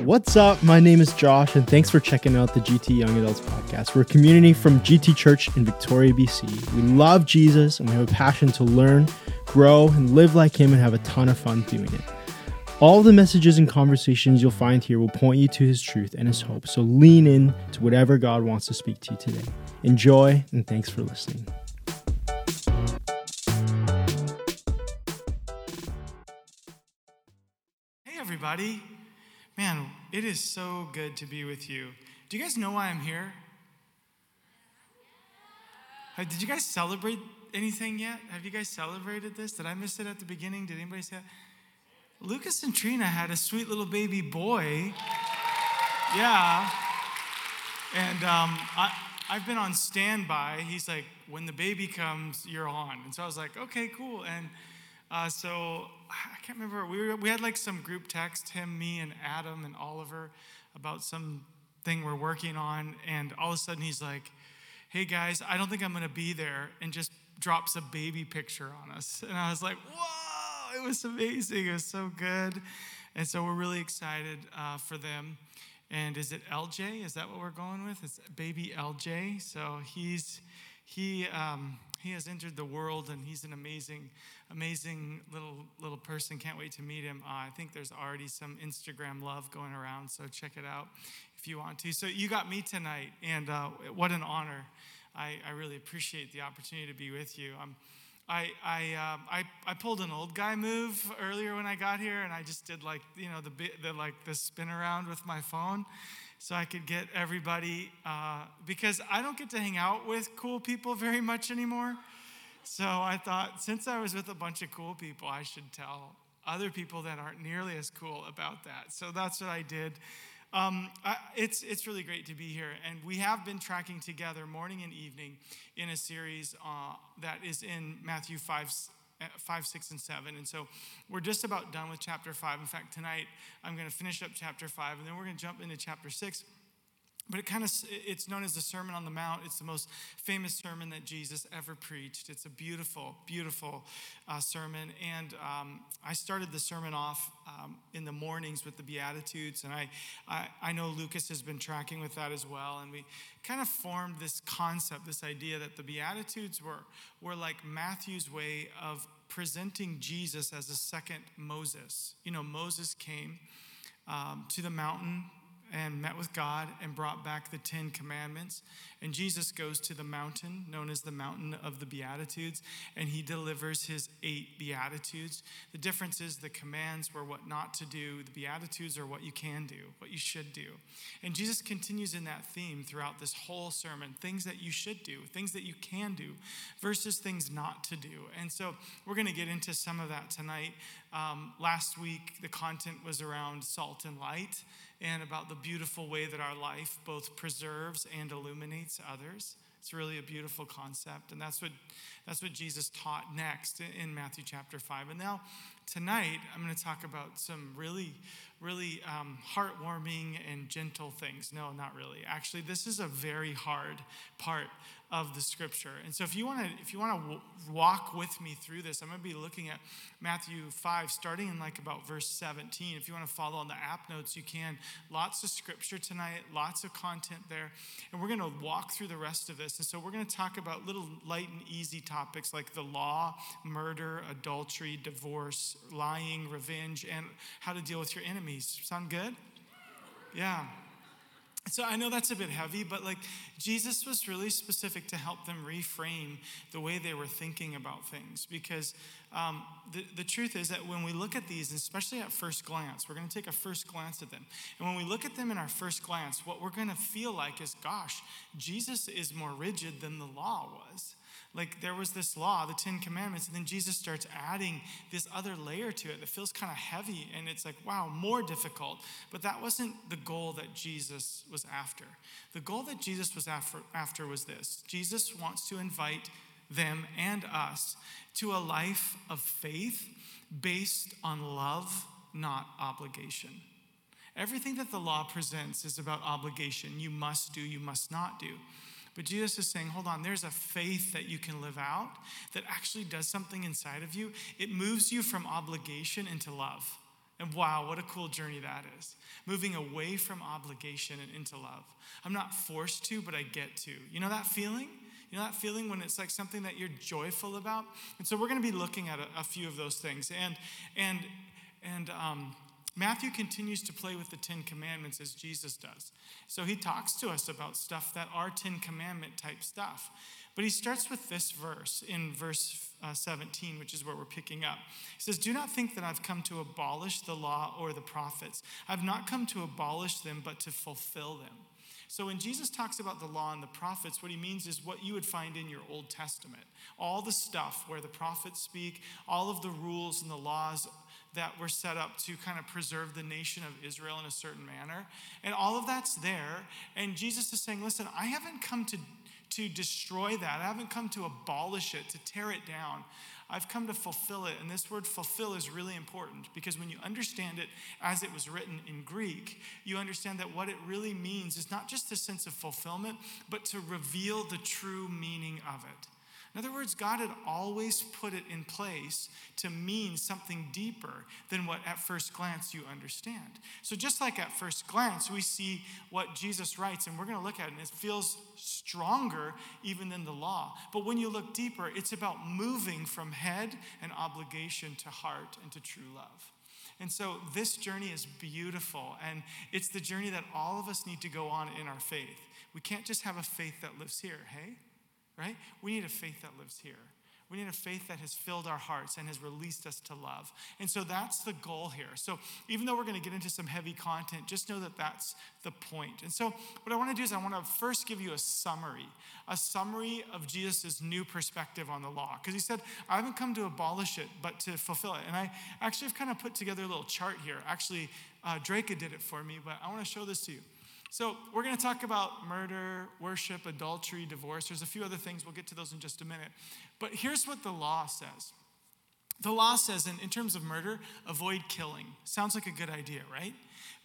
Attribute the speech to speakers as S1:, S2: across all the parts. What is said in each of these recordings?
S1: What's up? My name is Josh, and thanks for checking out the GT Young Adults podcast. We're a community from GT Church in Victoria, BC. We love Jesus, and we have a passion to learn, grow, and live like Him and have a ton of fun doing it. All the messages and conversations you'll find here will point you to His truth and His hope. So lean in to whatever God wants to speak to you today. Enjoy, and thanks for listening.
S2: Hey, everybody. Man, it is so good to be with you. Do you guys know why I'm here? Did you guys celebrate anything yet? Have you guys celebrated this? Did I miss it at the beginning? Did anybody say that? Lucas and Trina had a sweet little baby boy. Yeah. And um, I, I've been on standby. He's like, when the baby comes, you're on. And so I was like, okay, cool. And uh, so I can't remember. We, were, we had like some group text, him, me, and Adam and Oliver, about some thing we're working on. And all of a sudden he's like, hey guys, I don't think I'm going to be there. And just drops a baby picture on us. And I was like, whoa, it was amazing. It was so good. And so we're really excited uh, for them. And is it LJ? Is that what we're going with? It's baby LJ. So he's he um, he has entered the world, and he's an amazing, amazing little little person. Can't wait to meet him. Uh, I think there's already some Instagram love going around, so check it out if you want to. So you got me tonight, and uh, what an honor! I, I really appreciate the opportunity to be with you. Um, I, I, um, I, I pulled an old guy move earlier when I got here, and I just did like you know the the like the spin around with my phone, so I could get everybody uh, because I don't get to hang out with cool people very much anymore. So I thought since I was with a bunch of cool people, I should tell other people that aren't nearly as cool about that. So that's what I did. Um, I, it's, it's really great to be here. And we have been tracking together morning and evening in a series uh, that is in Matthew 5, uh, 5, 6, and 7. And so we're just about done with chapter 5. In fact, tonight I'm going to finish up chapter 5, and then we're going to jump into chapter 6 but it kind of it's known as the sermon on the mount. It's the most famous sermon that jesus ever preached. It's a beautiful beautiful uh, sermon. And um, i started the sermon off um, in the mornings with the beatitudes. And I, I i know lucas has been tracking with that as well. And we kind of formed this concept this idea that the beatitudes were were like matthew's way of presenting jesus as a second moses. You know moses came um, to the mountain and met with God and brought back the Ten Commandments. And Jesus goes to the mountain known as the Mountain of the Beatitudes, and he delivers his eight Beatitudes. The difference is the commands were what not to do, the Beatitudes are what you can do, what you should do. And Jesus continues in that theme throughout this whole sermon things that you should do, things that you can do, versus things not to do. And so we're going to get into some of that tonight. Um, last week, the content was around salt and light and about the beautiful way that our life both preserves and illuminates others. It's really a beautiful concept, and that's what that's what Jesus taught next in Matthew chapter five. And now, tonight, I'm going to talk about some really, really um, heartwarming and gentle things. No, not really. Actually, this is a very hard part of the scripture. And so if you want to if you want to w- walk with me through this, I'm going to be looking at Matthew 5 starting in like about verse 17. If you want to follow on the app notes, you can. Lots of scripture tonight, lots of content there. And we're going to walk through the rest of this. And so we're going to talk about little light and easy topics like the law, murder, adultery, divorce, lying, revenge, and how to deal with your enemies. Sound good? Yeah. So I know that's a bit heavy, but like Jesus was really specific to help them reframe the way they were thinking about things. Because um, the, the truth is that when we look at these, especially at first glance, we're going to take a first glance at them. And when we look at them in our first glance, what we're going to feel like is, gosh, Jesus is more rigid than the law was like there was this law, the Ten Commandments, and then Jesus starts adding this other layer to it that feels kind of heavy, and it's like, wow, more difficult. But that wasn't the goal that Jesus was after. The goal that Jesus was after, after was this Jesus wants to invite them and us to a life of faith based on love, not obligation. Everything that the law presents is about obligation. You must do, you must not do. But Jesus is saying, hold on, there's a faith that you can live out that actually does something inside of you. It moves you from obligation into love. And wow, what a cool journey that is. Moving away from obligation and into love. I'm not forced to, but I get to. You know that feeling? You know that feeling when it's like something that you're joyful about? And so we're going to be looking at a, a few of those things. And, and, and um, Matthew continues to play with the Ten Commandments as Jesus does. So he talks to us about stuff that are Ten Commandment type stuff. But he starts with this verse in verse uh, 17, which is where we're picking up. He says, Do not think that I've come to abolish the law or the prophets. I've not come to abolish them, but to fulfill them. So when Jesus talks about the law and the prophets, what he means is what you would find in your Old Testament. All the stuff where the prophets speak, all of the rules and the laws that were set up to kind of preserve the nation of Israel in a certain manner. And all of that's there. And Jesus is saying, listen, I haven't come to, to destroy that. I haven't come to abolish it, to tear it down. I've come to fulfill it. And this word fulfill is really important because when you understand it as it was written in Greek, you understand that what it really means is not just a sense of fulfillment, but to reveal the true meaning of it. In other words, God had always put it in place to mean something deeper than what at first glance you understand. So, just like at first glance, we see what Jesus writes, and we're going to look at it, and it feels stronger even than the law. But when you look deeper, it's about moving from head and obligation to heart and to true love. And so this journey is beautiful, and it's the journey that all of us need to go on in our faith. We can't just have a faith that lives here, hey? Right? We need a faith that lives here. We need a faith that has filled our hearts and has released us to love. And so that's the goal here. So even though we're going to get into some heavy content, just know that that's the point. And so what I want to do is I want to first give you a summary, a summary of Jesus' new perspective on the law. Because he said, I haven't come to abolish it, but to fulfill it. And I actually have kind of put together a little chart here. Actually, uh, did it for me, but I want to show this to you. So, we're going to talk about murder, worship, adultery, divorce. There's a few other things. We'll get to those in just a minute. But here's what the law says the law says, in, in terms of murder, avoid killing. Sounds like a good idea, right?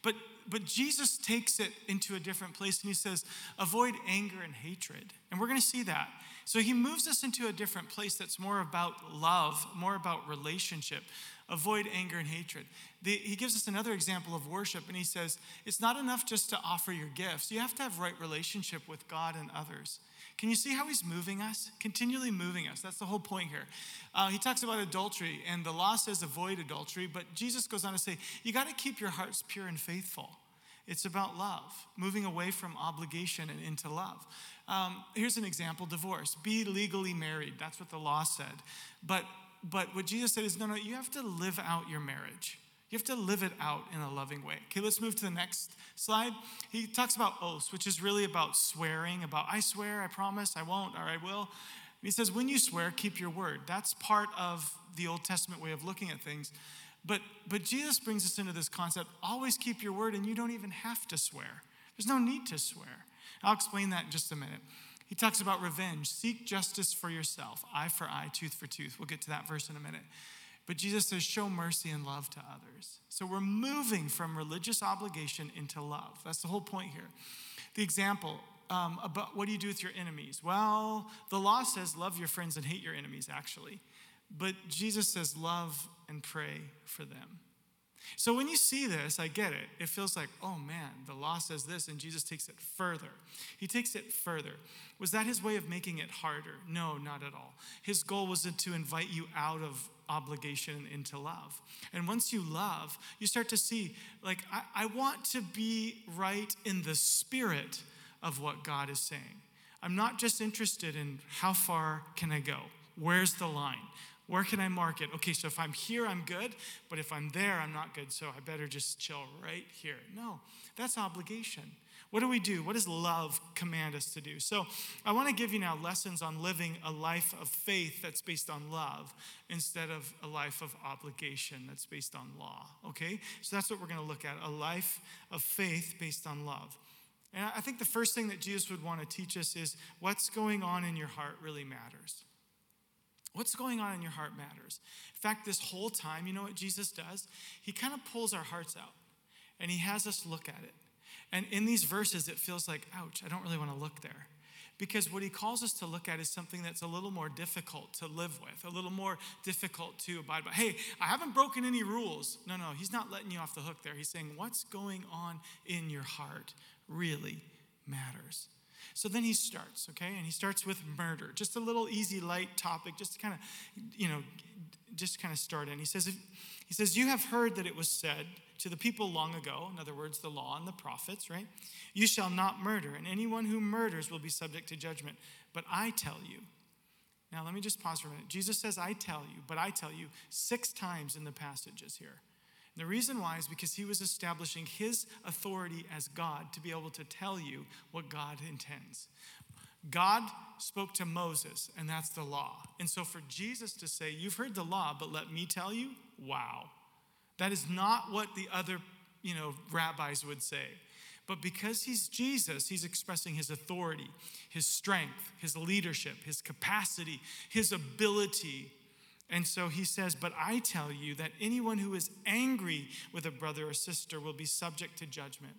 S2: But, but Jesus takes it into a different place and he says, avoid anger and hatred. And we're going to see that. So he moves us into a different place that's more about love, more about relationship. Avoid anger and hatred. The, he gives us another example of worship, and he says, It's not enough just to offer your gifts. You have to have right relationship with God and others. Can you see how he's moving us? Continually moving us. That's the whole point here. Uh, he talks about adultery, and the law says avoid adultery, but Jesus goes on to say, You got to keep your hearts pure and faithful. It's about love, moving away from obligation and into love. Um, here's an example divorce. Be legally married. That's what the law said. But but what Jesus said is no, no, you have to live out your marriage. You have to live it out in a loving way. Okay, let's move to the next slide. He talks about oaths, which is really about swearing, about I swear, I promise, I won't, or I will. He says, when you swear, keep your word. That's part of the Old Testament way of looking at things. But, but Jesus brings us into this concept always keep your word, and you don't even have to swear. There's no need to swear. I'll explain that in just a minute. He talks about revenge. Seek justice for yourself, eye for eye, tooth for tooth. We'll get to that verse in a minute. But Jesus says, show mercy and love to others. So we're moving from religious obligation into love. That's the whole point here. The example um, about what do you do with your enemies? Well, the law says love your friends and hate your enemies, actually. But Jesus says love and pray for them. So when you see this, I get it. It feels like, oh man, the law says this, and Jesus takes it further. He takes it further. Was that his way of making it harder? No, not at all. His goal was to invite you out of obligation into love. And once you love, you start to see, like, I, I want to be right in the spirit of what God is saying. I'm not just interested in how far can I go? Where's the line? Where can I mark it? Okay, so if I'm here, I'm good, but if I'm there, I'm not good, so I better just chill right here. No, that's obligation. What do we do? What does love command us to do? So, I want to give you now lessons on living a life of faith that's based on love instead of a life of obligation that's based on law. Okay? So, that's what we're going to look at a life of faith based on love. And I think the first thing that Jesus would want to teach us is what's going on in your heart really matters. What's going on in your heart matters. In fact, this whole time, you know what Jesus does? He kind of pulls our hearts out and he has us look at it. And in these verses, it feels like, ouch, I don't really want to look there. Because what he calls us to look at is something that's a little more difficult to live with, a little more difficult to abide by. Hey, I haven't broken any rules. No, no, he's not letting you off the hook there. He's saying, what's going on in your heart really matters. So then he starts, okay? And he starts with murder. Just a little easy, light topic, just to kind of, you know, just kind of start in. He says, he says, You have heard that it was said to the people long ago, in other words, the law and the prophets, right? You shall not murder, and anyone who murders will be subject to judgment. But I tell you, now let me just pause for a minute. Jesus says, I tell you, but I tell you, six times in the passages here. And the reason why is because he was establishing his authority as God to be able to tell you what God intends. God spoke to Moses, and that's the law. And so for Jesus to say, You've heard the law, but let me tell you, wow. That is not what the other, you know, rabbis would say. But because he's Jesus, he's expressing his authority, his strength, his leadership, his capacity, his ability. And so he says, But I tell you that anyone who is angry with a brother or sister will be subject to judgment.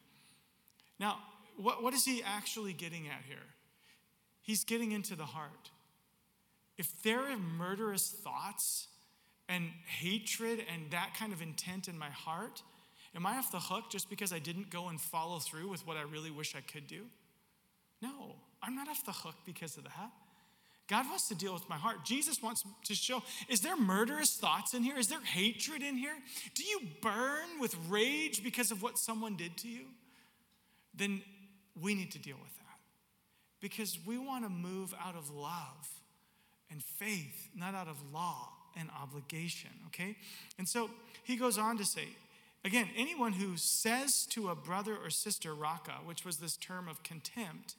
S2: Now, what, what is he actually getting at here? He's getting into the heart. If there are murderous thoughts and hatred and that kind of intent in my heart, am I off the hook just because I didn't go and follow through with what I really wish I could do? No, I'm not off the hook because of that. God wants to deal with my heart. Jesus wants to show is there murderous thoughts in here? Is there hatred in here? Do you burn with rage because of what someone did to you? Then we need to deal with that because we want to move out of love and faith, not out of law and obligation, okay? And so he goes on to say, again, anyone who says to a brother or sister, raka, which was this term of contempt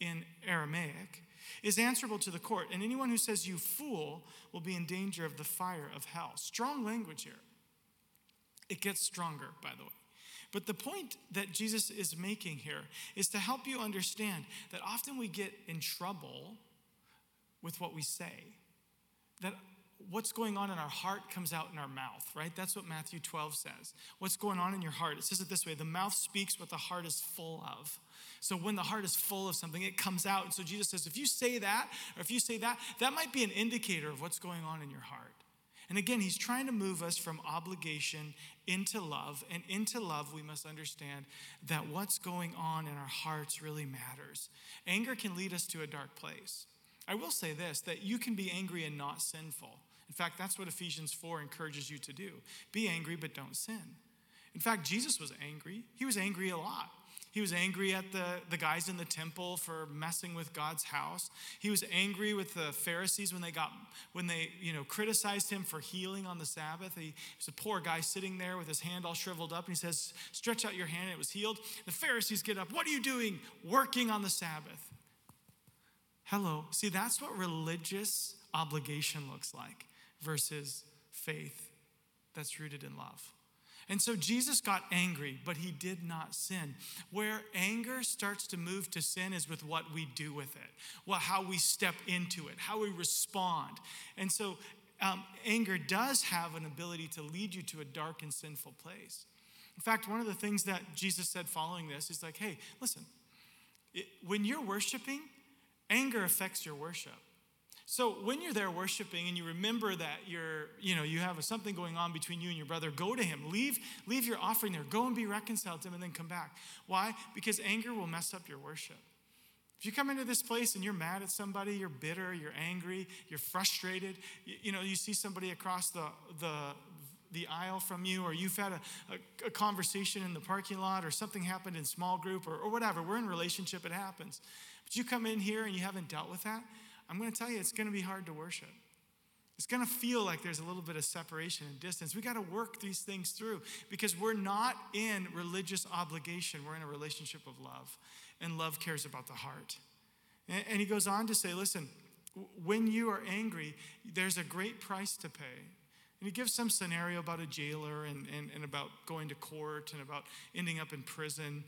S2: in Aramaic, is answerable to the court. And anyone who says, you fool, will be in danger of the fire of hell. Strong language here. It gets stronger, by the way. But the point that Jesus is making here is to help you understand that often we get in trouble with what we say. That what's going on in our heart comes out in our mouth, right? That's what Matthew 12 says. What's going on in your heart? It says it this way the mouth speaks what the heart is full of. So when the heart is full of something, it comes out. And so Jesus says, if you say that, or if you say that, that might be an indicator of what's going on in your heart. And again, he's trying to move us from obligation into love. And into love, we must understand that what's going on in our hearts really matters. Anger can lead us to a dark place. I will say this that you can be angry and not sinful. In fact, that's what Ephesians 4 encourages you to do be angry, but don't sin. In fact, Jesus was angry, he was angry a lot. He was angry at the, the guys in the temple for messing with God's house. He was angry with the Pharisees when they got when they, you know, criticized him for healing on the Sabbath. He was a poor guy sitting there with his hand all shriveled up, and he says, Stretch out your hand, and it was healed. The Pharisees get up, What are you doing? Working on the Sabbath. Hello. See, that's what religious obligation looks like versus faith that's rooted in love. And so Jesus got angry, but he did not sin. Where anger starts to move to sin is with what we do with it, well, how we step into it, how we respond. And so um, anger does have an ability to lead you to a dark and sinful place. In fact, one of the things that Jesus said following this is like, hey, listen, it, when you're worshiping, anger affects your worship. So when you're there worshiping and you remember that you're, you know, you have something going on between you and your brother, go to him. Leave, leave your offering there. Go and be reconciled to him and then come back. Why? Because anger will mess up your worship. If you come into this place and you're mad at somebody, you're bitter, you're angry, you're frustrated, you, you know, you see somebody across the, the, the aisle from you, or you've had a, a, a, conversation in the parking lot, or something happened in small group, or, or whatever. We're in relationship, it happens. But you come in here and you haven't dealt with that, I'm going to tell you, it's going to be hard to worship. It's going to feel like there's a little bit of separation and distance. We got to work these things through because we're not in religious obligation. We're in a relationship of love, and love cares about the heart. And he goes on to say, listen, when you are angry, there's a great price to pay. And he gives some scenario about a jailer and, and, and about going to court and about ending up in prison.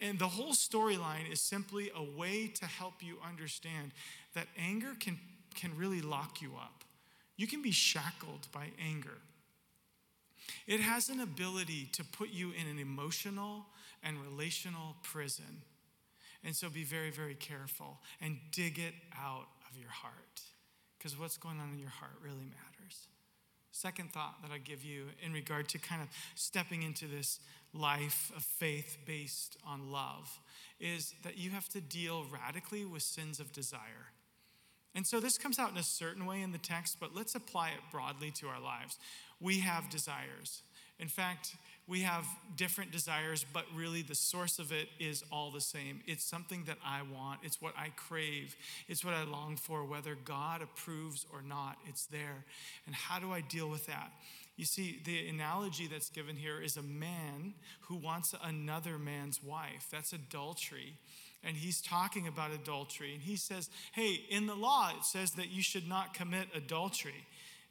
S2: And, the whole storyline is simply a way to help you understand that anger can, can really lock you up. You can be shackled by anger. It has an ability to put you in an emotional and relational prison. And so be very, very careful and dig it out of your heart because what's going on in your heart really matters. Second thought that I give you in regard to kind of stepping into this life of faith based on love is that you have to deal radically with sins of desire. And so this comes out in a certain way in the text, but let's apply it broadly to our lives. We have desires. In fact, we have different desires, but really the source of it is all the same. It's something that I want, it's what I crave, it's what I long for, whether God approves or not, it's there. And how do I deal with that? You see, the analogy that's given here is a man who wants another man's wife. That's adultery. And he's talking about adultery. And he says, hey, in the law, it says that you should not commit adultery.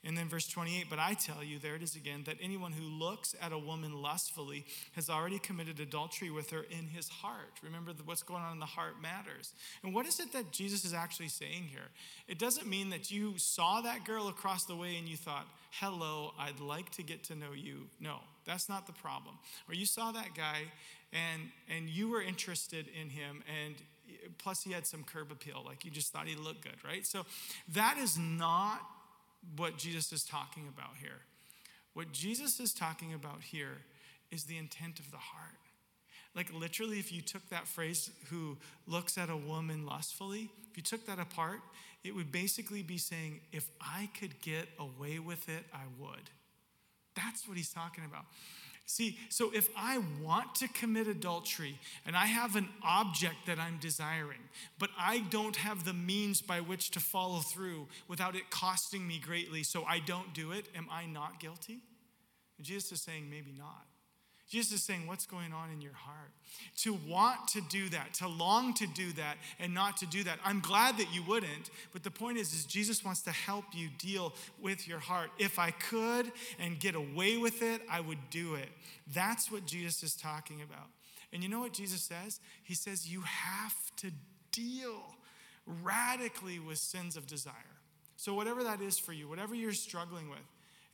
S2: And then verse 28, but I tell you, there it is again, that anyone who looks at a woman lustfully has already committed adultery with her in his heart. Remember what's going on in the heart matters. And what is it that Jesus is actually saying here? It doesn't mean that you saw that girl across the way and you thought, hello, I'd like to get to know you. No, that's not the problem. Or you saw that guy and, and you were interested in him and plus he had some curb appeal like you just thought he looked good right so that is not what Jesus is talking about here. What Jesus is talking about here is the intent of the heart. Like, literally, if you took that phrase, who looks at a woman lustfully, if you took that apart, it would basically be saying, if I could get away with it, I would. That's what he's talking about. See, so if I want to commit adultery and I have an object that I'm desiring, but I don't have the means by which to follow through without it costing me greatly, so I don't do it, am I not guilty? And Jesus is saying, maybe not. Jesus is saying, What's going on in your heart? To want to do that, to long to do that, and not to do that. I'm glad that you wouldn't, but the point is, is Jesus wants to help you deal with your heart. If I could and get away with it, I would do it. That's what Jesus is talking about. And you know what Jesus says? He says, You have to deal radically with sins of desire. So, whatever that is for you, whatever you're struggling with,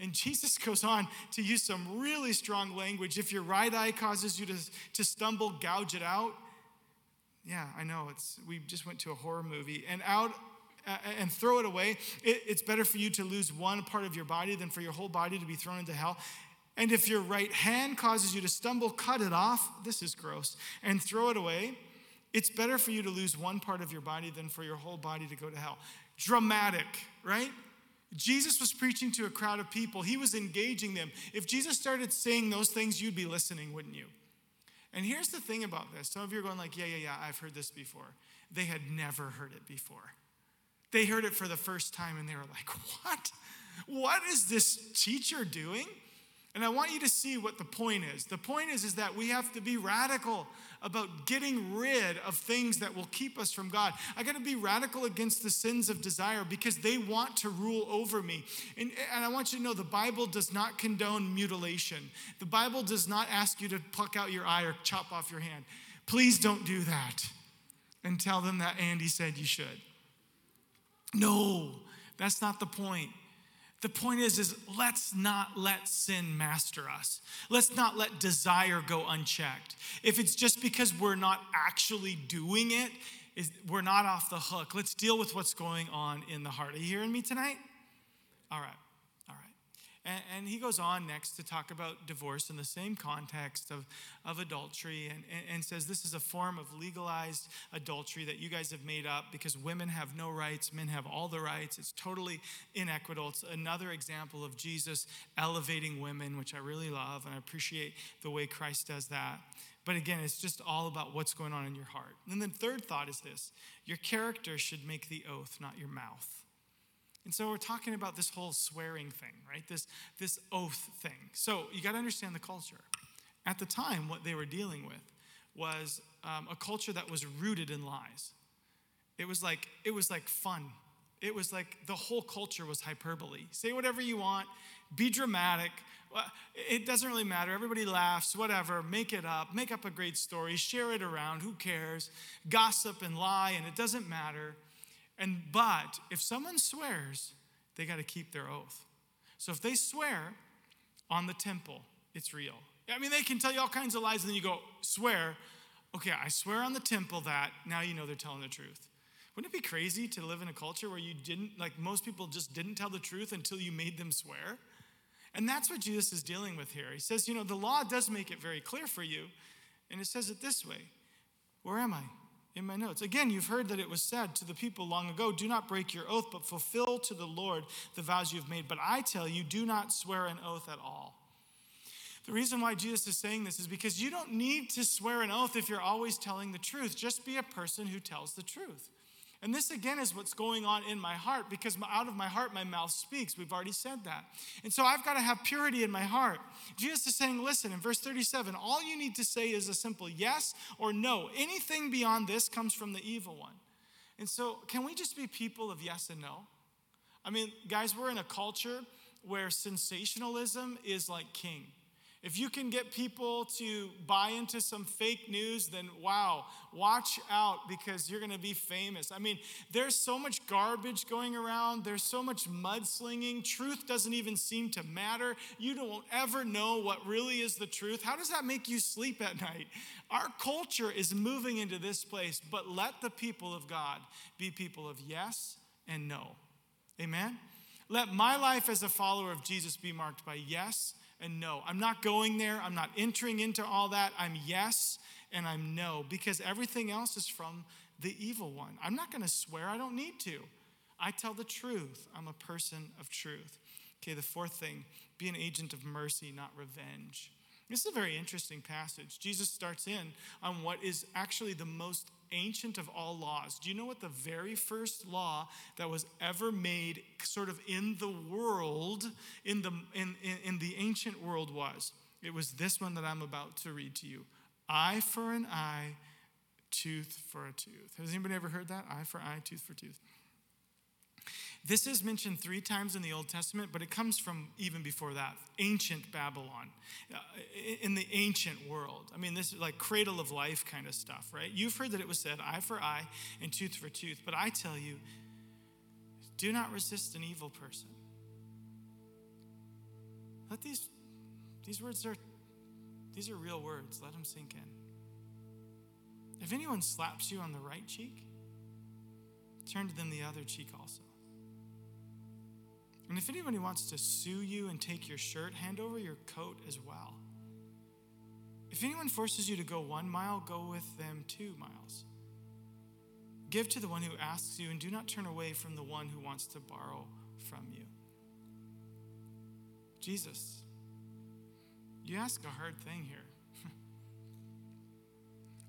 S2: and Jesus goes on to use some really strong language. If your right eye causes you to, to stumble, gouge it out. Yeah, I know. It's we just went to a horror movie and out uh, and throw it away. It, it's better for you to lose one part of your body than for your whole body to be thrown into hell. And if your right hand causes you to stumble, cut it off. This is gross. And throw it away. It's better for you to lose one part of your body than for your whole body to go to hell. Dramatic, right? Jesus was preaching to a crowd of people, he was engaging them. If Jesus started saying those things, you'd be listening, wouldn't you? And here's the thing about this some of you are going, like, yeah, yeah, yeah, I've heard this before. They had never heard it before. They heard it for the first time and they were like, what? What is this teacher doing? And I want you to see what the point is. The point is, is that we have to be radical about getting rid of things that will keep us from God. I got to be radical against the sins of desire because they want to rule over me. And, and I want you to know the Bible does not condone mutilation. The Bible does not ask you to pluck out your eye or chop off your hand. Please don't do that and tell them that Andy said you should. No, that's not the point. The point is, is let's not let sin master us. Let's not let desire go unchecked. If it's just because we're not actually doing it, is we're not off the hook. Let's deal with what's going on in the heart. Are you hearing me tonight? All right. And, he goes on next to talk about divorce in the same context of, of adultery and, and, and says this is a form of legalized adultery that you guys have made up because women have no rights, men have all the rights. It's totally inequitable. It's another example of Jesus elevating women, which I really love, and I appreciate the way Christ does that. But again, it's just all about what's going on in your heart. And then, third thought is this your character should make the oath, not your mouth. And so we're talking about this whole swearing thing, right? This, this oath thing. So you got to understand the culture. At the time, what they were dealing with was um, a culture that was rooted in lies. It was like it was like fun. It was like the whole culture was hyperbole. Say whatever you want, be dramatic. It doesn't really matter. Everybody laughs, whatever. Make it up. Make up a great story. Share it around. Who cares? Gossip and lie, and it doesn't matter. And but if someone swears, they got to keep their oath. So if they swear on the temple, it's real. I mean, they can tell you all kinds of lies, and then you go, swear Okay, I swear on the temple that now you know they're telling the truth. Wouldn't it be crazy to live in a culture where you didn't, like most people just didn't tell the truth until you made them swear? And that's what Jesus is dealing with here. He says, you know, the law does make it very clear for you. And it says it this way Where am I? In my notes. Again, you've heard that it was said to the people long ago do not break your oath, but fulfill to the Lord the vows you have made. But I tell you, do not swear an oath at all. The reason why Jesus is saying this is because you don't need to swear an oath if you're always telling the truth. Just be a person who tells the truth. And this again is what's going on in my heart because out of my heart my mouth speaks. We've already said that. And so I've got to have purity in my heart. Jesus is saying, listen, in verse 37, all you need to say is a simple yes or no. Anything beyond this comes from the evil one. And so, can we just be people of yes and no? I mean, guys, we're in a culture where sensationalism is like king. If you can get people to buy into some fake news, then wow, watch out because you're going to be famous. I mean, there's so much garbage going around, there's so much mudslinging. Truth doesn't even seem to matter. You don't ever know what really is the truth. How does that make you sleep at night? Our culture is moving into this place, but let the people of God be people of yes and no. Amen? Let my life as a follower of Jesus be marked by yes and no. I'm not going there. I'm not entering into all that. I'm yes and I'm no because everything else is from the evil one. I'm not going to swear. I don't need to. I tell the truth. I'm a person of truth. Okay, the fourth thing be an agent of mercy, not revenge. This is a very interesting passage. Jesus starts in on what is actually the most ancient of all laws. Do you know what the very first law that was ever made sort of in the world, in the, in, in, in the ancient world was? It was this one that I'm about to read to you eye for an eye, tooth for a tooth. Has anybody ever heard that? Eye for eye, tooth for tooth. This is mentioned three times in the Old Testament, but it comes from even before that ancient Babylon, uh, in the ancient world. I mean, this is like cradle of life kind of stuff, right? You've heard that it was said eye for eye and tooth for tooth, but I tell you, do not resist an evil person. Let these, these words are, these are real words. Let them sink in. If anyone slaps you on the right cheek, turn to them the other cheek also. And if anybody wants to sue you and take your shirt, hand over your coat as well. If anyone forces you to go one mile, go with them two miles. Give to the one who asks you, and do not turn away from the one who wants to borrow from you. Jesus, you ask a hard thing here.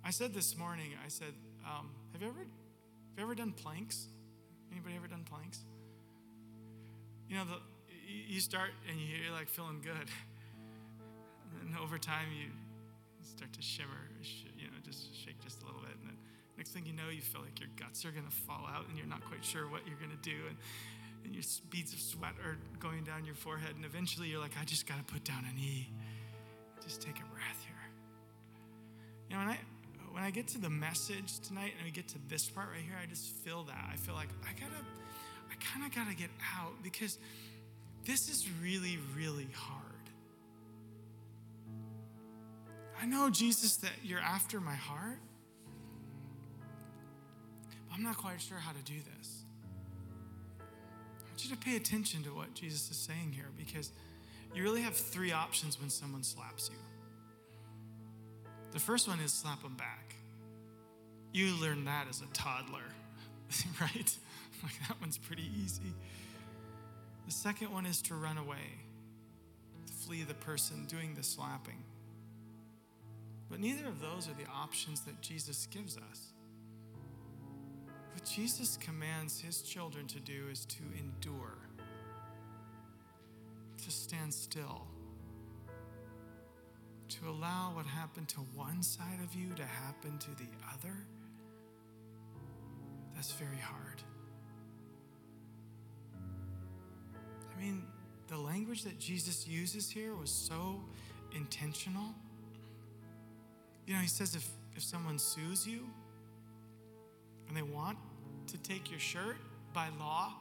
S2: I said this morning, I said, um, have, you ever, have you ever done planks? Anybody ever done planks? You know, the, you start and you're like feeling good. And over time, you start to shimmer, you know, just shake just a little bit. And then next thing you know, you feel like your guts are going to fall out and you're not quite sure what you're going to do. And, and your beads of sweat are going down your forehead. And eventually you're like, I just got to put down a knee. Just take a breath here. You know, when I, when I get to the message tonight and we get to this part right here, I just feel that. I feel like I got to kind of got to get out because this is really, really hard. I know, Jesus, that you're after my heart, but I'm not quite sure how to do this. I want you to pay attention to what Jesus is saying here because you really have three options when someone slaps you. The first one is slap them back. You learn that as a toddler, right? Like that one's pretty easy. The second one is to run away, to flee the person doing the slapping. But neither of those are the options that Jesus gives us. What Jesus commands his children to do is to endure, to stand still, to allow what happened to one side of you to happen to the other. That's very hard. Mean, the language that Jesus uses here was so intentional. You know, he says if, if someone sues you and they want to take your shirt by law,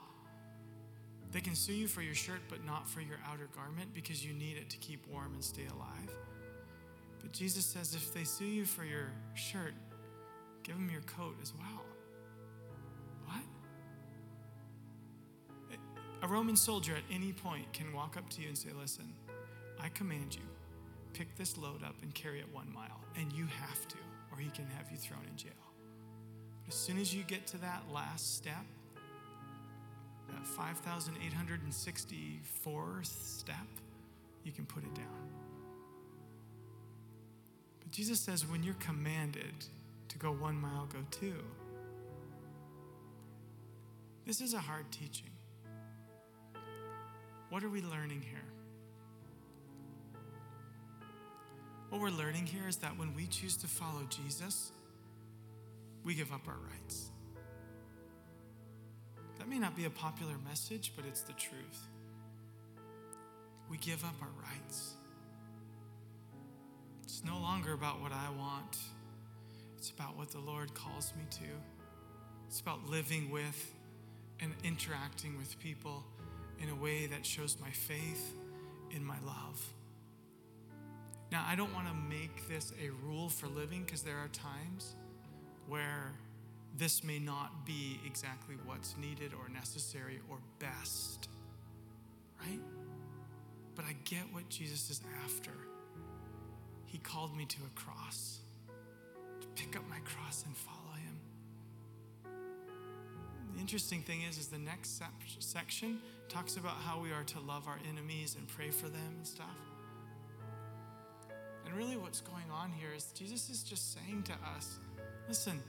S2: they can sue you for your shirt, but not for your outer garment because you need it to keep warm and stay alive. But Jesus says if they sue you for your shirt, give them your coat as well. Roman soldier at any point can walk up to you and say, Listen, I command you, pick this load up and carry it one mile. And you have to, or he can have you thrown in jail. But As soon as you get to that last step, that 5,864th step, you can put it down. But Jesus says when you're commanded to go one mile, go two. This is a hard teaching. What are we learning here? What we're learning here is that when we choose to follow Jesus, we give up our rights. That may not be a popular message, but it's the truth. We give up our rights. It's no longer about what I want, it's about what the Lord calls me to. It's about living with and interacting with people in a way that shows my faith in my love. Now, I don't want to make this a rule for living because there are times where this may not be exactly what's needed or necessary or best, right? But I get what Jesus is after. He called me to a cross, to pick up my cross and follow him. The interesting thing is, is the next section talks about how we are to love our enemies and pray for them and stuff. And really, what's going on here is Jesus is just saying to us listen,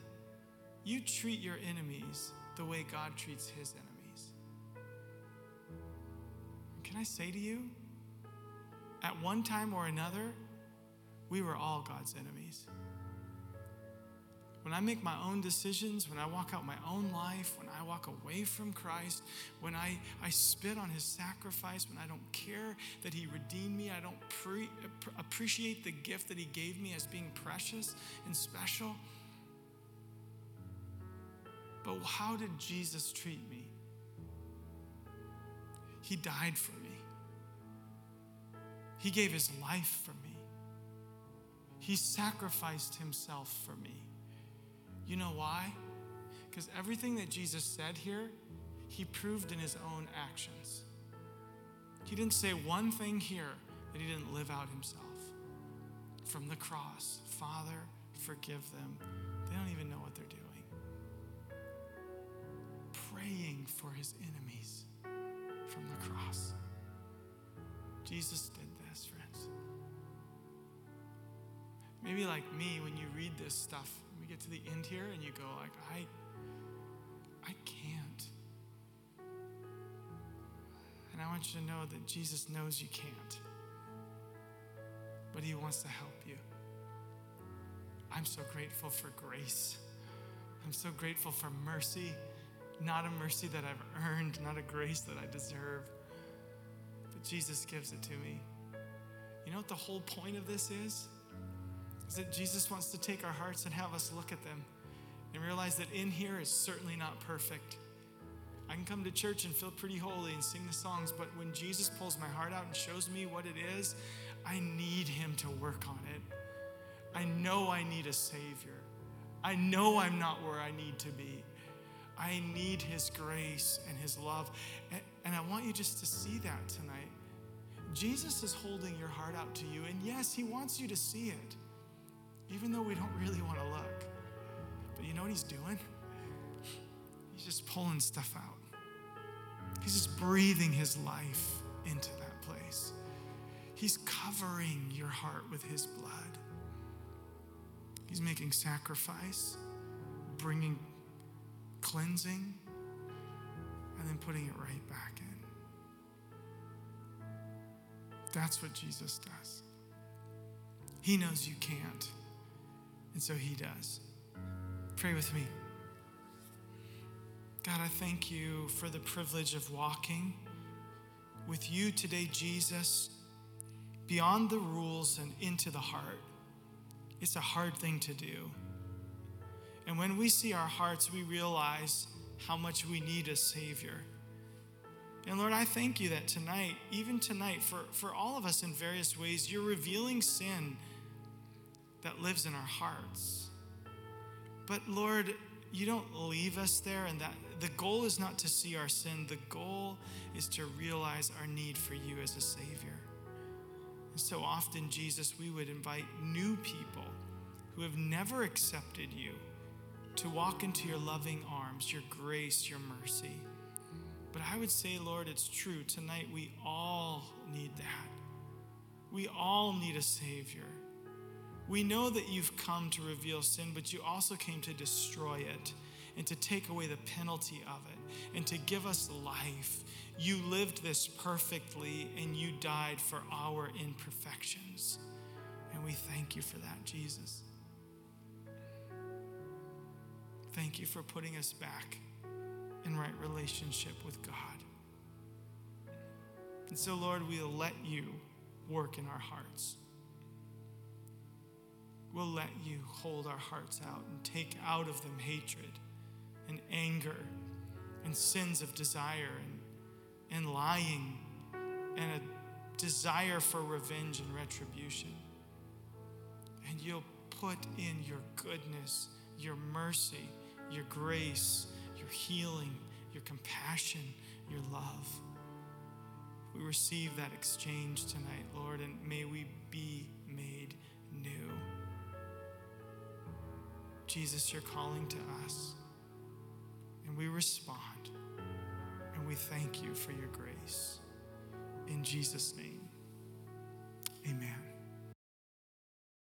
S2: you treat your enemies the way God treats his enemies. Can I say to you, at one time or another, we were all God's enemies. When I make my own decisions, when I walk out my own life, when I walk away from Christ, when I, I spit on his sacrifice, when I don't care that he redeemed me, I don't pre- appreciate the gift that he gave me as being precious and special. But how did Jesus treat me? He died for me. He gave his life for me. He sacrificed himself for me. You know why? Because everything that Jesus said here, he proved in his own actions. He didn't say one thing here that he didn't live out himself. From the cross, Father, forgive them. They don't even know what they're doing. Praying for his enemies from the cross. Jesus did this, friends. Maybe like me, when you read this stuff, get to the end here and you go like, I, I can't. And I want you to know that Jesus knows you can't, but He wants to help you. I'm so grateful for grace. I'm so grateful for mercy, not a mercy that I've earned, not a grace that I deserve, but Jesus gives it to me. You know what the whole point of this is? Is that Jesus wants to take our hearts and have us look at them and realize that in here is certainly not perfect. I can come to church and feel pretty holy and sing the songs, but when Jesus pulls my heart out and shows me what it is, I need Him to work on it. I know I need a Savior. I know I'm not where I need to be. I need His grace and His love. And I want you just to see that tonight. Jesus is holding your heart out to you, and yes, He wants you to see it, even though we don't really want to look. But you know what He's doing? He's just pulling stuff out. He's just breathing His life into that place. He's covering your heart with His blood. He's making sacrifice, bringing cleansing, and then putting it right back in. That's what Jesus does. He knows you can't, and so He does. Pray with me. God, I thank you for the privilege of walking with you today, Jesus, beyond the rules and into the heart. It's a hard thing to do. And when we see our hearts, we realize how much we need a Savior. And Lord, I thank you that tonight, even tonight, for, for all of us in various ways, you're revealing sin that lives in our hearts. But Lord, you don't leave us there, and that the goal is not to see our sin, the goal is to realize our need for you as a Savior. And so often, Jesus, we would invite new people who have never accepted you to walk into your loving arms, your grace, your mercy. But I would say, Lord, it's true. Tonight, we all need that. We all need a Savior. We know that you've come to reveal sin, but you also came to destroy it and to take away the penalty of it and to give us life. You lived this perfectly and you died for our imperfections. And we thank you for that, Jesus. Thank you for putting us back in right relationship with God. And so, Lord, we'll let you work in our hearts. We'll let you hold our hearts out and take out of them hatred and anger and sins of desire and, and lying and a desire for revenge and retribution. And you'll put in your goodness, your mercy, your grace, your healing, your compassion, your love. We receive that exchange tonight, Lord, and may we be Jesus, you're calling to us, and we respond, and we thank you for your grace. In Jesus' name, amen.